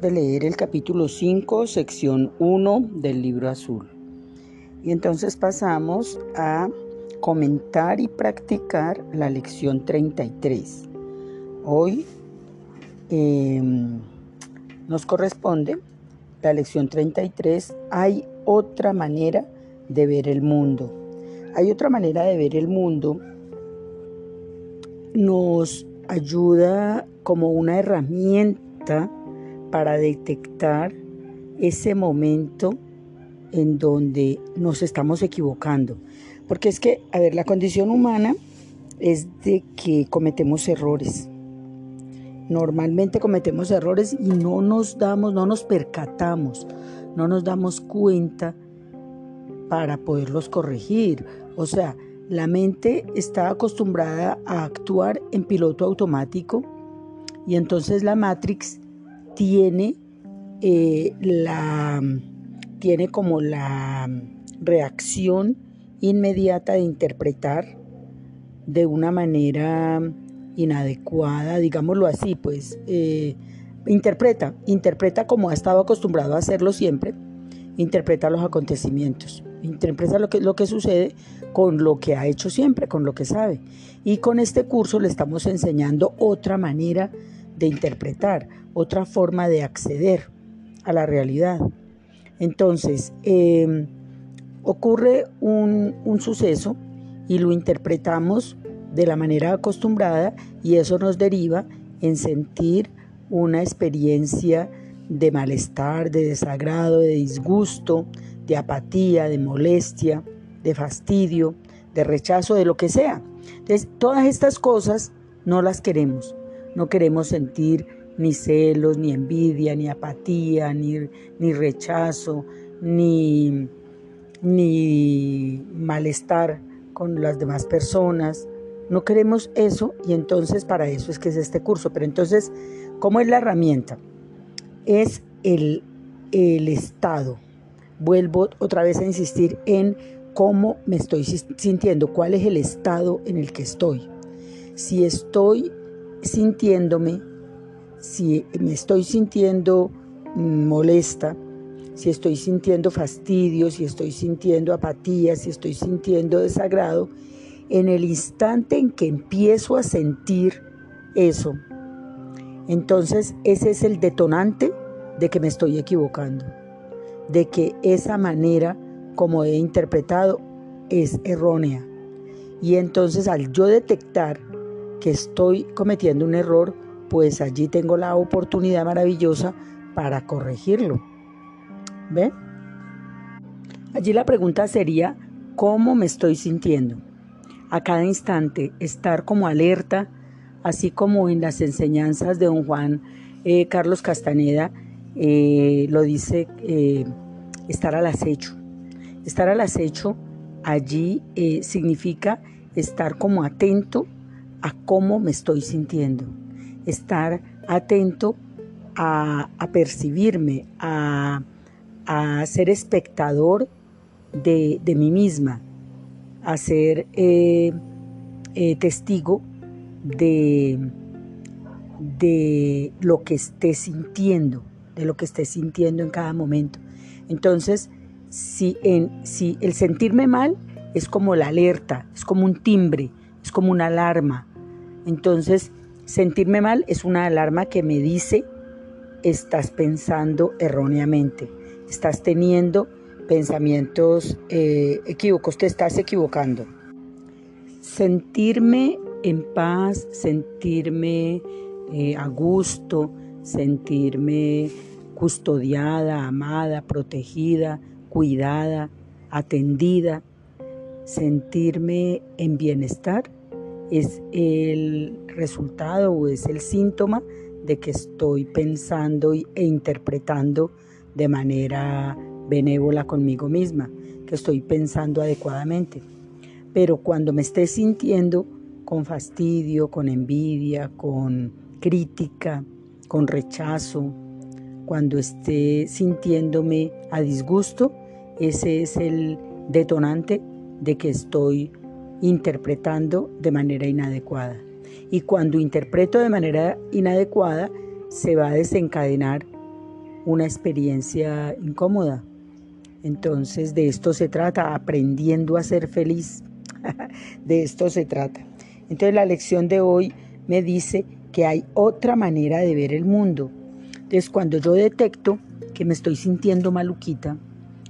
De leer el capítulo 5, sección 1 del libro azul. Y entonces pasamos a comentar y practicar la lección 33. Hoy em, nos corresponde la lección 33. Hay otra manera de ver el mundo. Hay otra manera de ver el mundo. Nos ayuda como una herramienta para detectar ese momento en donde nos estamos equivocando. Porque es que, a ver, la condición humana es de que cometemos errores. Normalmente cometemos errores y no nos damos, no nos percatamos, no nos damos cuenta para poderlos corregir. O sea, la mente está acostumbrada a actuar en piloto automático y entonces la Matrix tiene eh, la tiene como la reacción inmediata de interpretar de una manera inadecuada, digámoslo así, pues eh, interpreta, interpreta como ha estado acostumbrado a hacerlo siempre, interpreta los acontecimientos, interpreta lo que, lo que sucede con lo que ha hecho siempre, con lo que sabe. Y con este curso le estamos enseñando otra manera de interpretar, otra forma de acceder a la realidad. Entonces, em, ocurre un, un suceso y lo interpretamos de la manera acostumbrada y eso nos deriva en sentir una experiencia de malestar, de desagrado, de disgusto, de apatía, de molestia, de fastidio, de rechazo, de lo que sea. Entonces, todas estas cosas no las queremos. No queremos sentir ni celos, ni envidia, ni apatía, ni, ni rechazo, ni, ni malestar con las demás personas. No queremos eso y entonces para eso es que es este curso. Pero entonces, ¿cómo es la herramienta? Es el, el estado. Vuelvo otra vez a insistir en cómo me estoy sintiendo, cuál es el estado en el que estoy. Si estoy sintiéndome, si me estoy sintiendo molesta, si estoy sintiendo fastidio, si estoy sintiendo apatía, si estoy sintiendo desagrado, en el instante en que empiezo a sentir eso, entonces ese es el detonante de que me estoy equivocando, de que esa manera como he interpretado es errónea. Y entonces al yo detectar que estoy cometiendo un error, pues allí tengo la oportunidad maravillosa para corregirlo. ¿Ve? Allí la pregunta sería, ¿cómo me estoy sintiendo? A cada instante, estar como alerta, así como en las enseñanzas de don Juan eh, Carlos Castaneda, eh, lo dice eh, estar al acecho. Estar al acecho allí significa estar como atento a cómo me estoy sintiendo, estar atento a, percibirme, a, ser espectador de, mí misma, a ser eh, eh, testigo de, de lo que esté sintiendo, de lo que esté sintiendo en cada momento. Entonces, si, en, si el sentirme mal es como la alerta, es como un timbre, es como una alarma, entonces, sentirme mal es una alarma que me dice, estás pensando erróneamente, estás teniendo pensamientos eh, equívocos, te estás equivocando. Sentirme en paz, sentirme eh, a gusto, sentirme custodiada, amada, protegida, cuidada, atendida, sentirme en bienestar es el resultado o es el síntoma de que estoy pensando e interpretando de manera benévola conmigo misma, que estoy pensando adecuadamente. Pero cuando me esté sintiendo con fastidio, con envidia, con crítica, con rechazo, cuando esté sintiéndome a disgusto, ese es el detonante de que estoy interpretando de manera inadecuada. Y cuando interpreto de manera inadecuada, se va a desencadenar una experiencia incómoda. Entonces de esto se trata, aprendiendo a ser feliz. de esto se trata. Entonces la lección de hoy me dice que hay otra manera de ver el mundo. Entonces cuando yo detecto que me estoy sintiendo maluquita,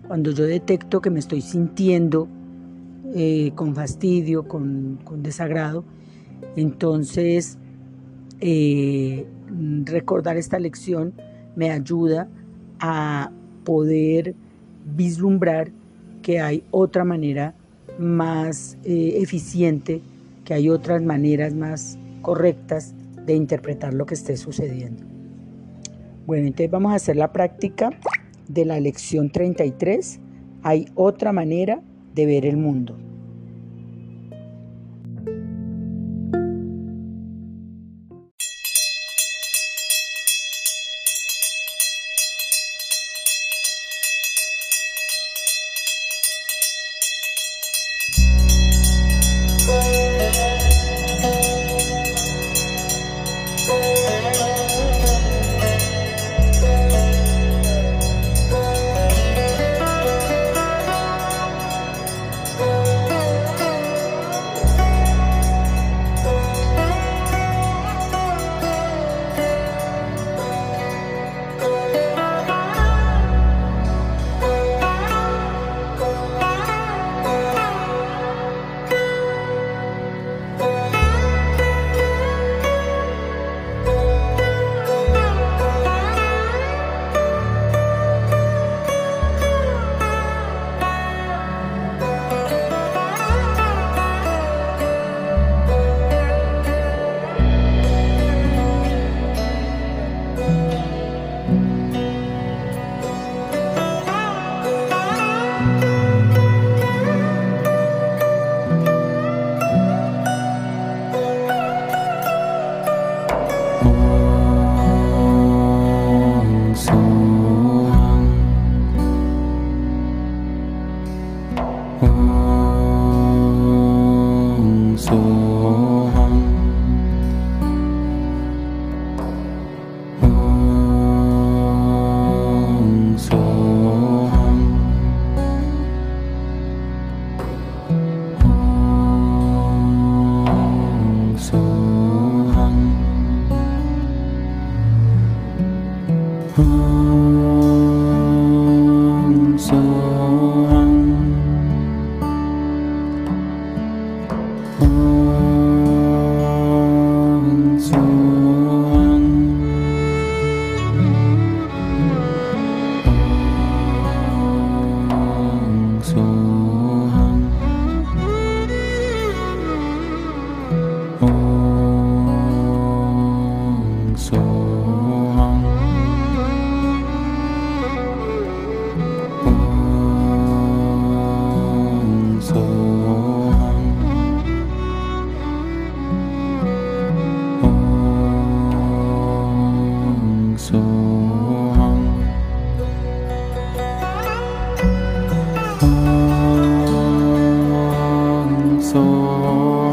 cuando yo detecto que me estoy sintiendo eh, con fastidio, con, desagrado, entonces eh, recordar esta lección me ayuda a poder vislumbrar que hay otra manera más eh, eficiente, que hay otras maneras más correctas de interpretar lo que esté sucediendo. Bueno, entonces vamos a hacer la práctica de la lección 33. Hay otra manera de ver el mundo. more.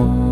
Oh.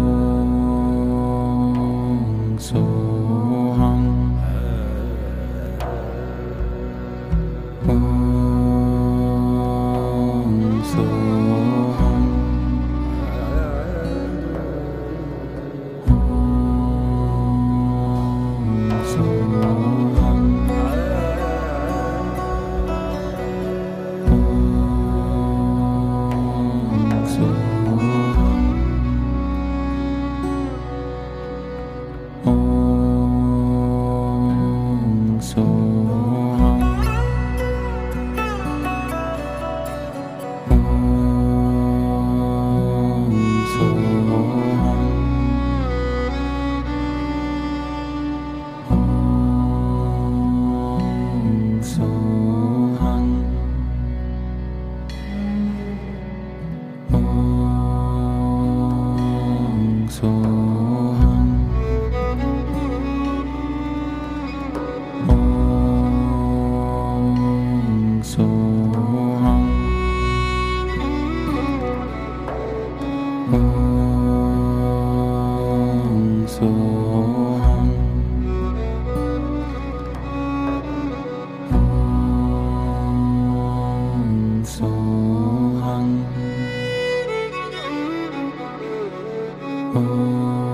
嗯。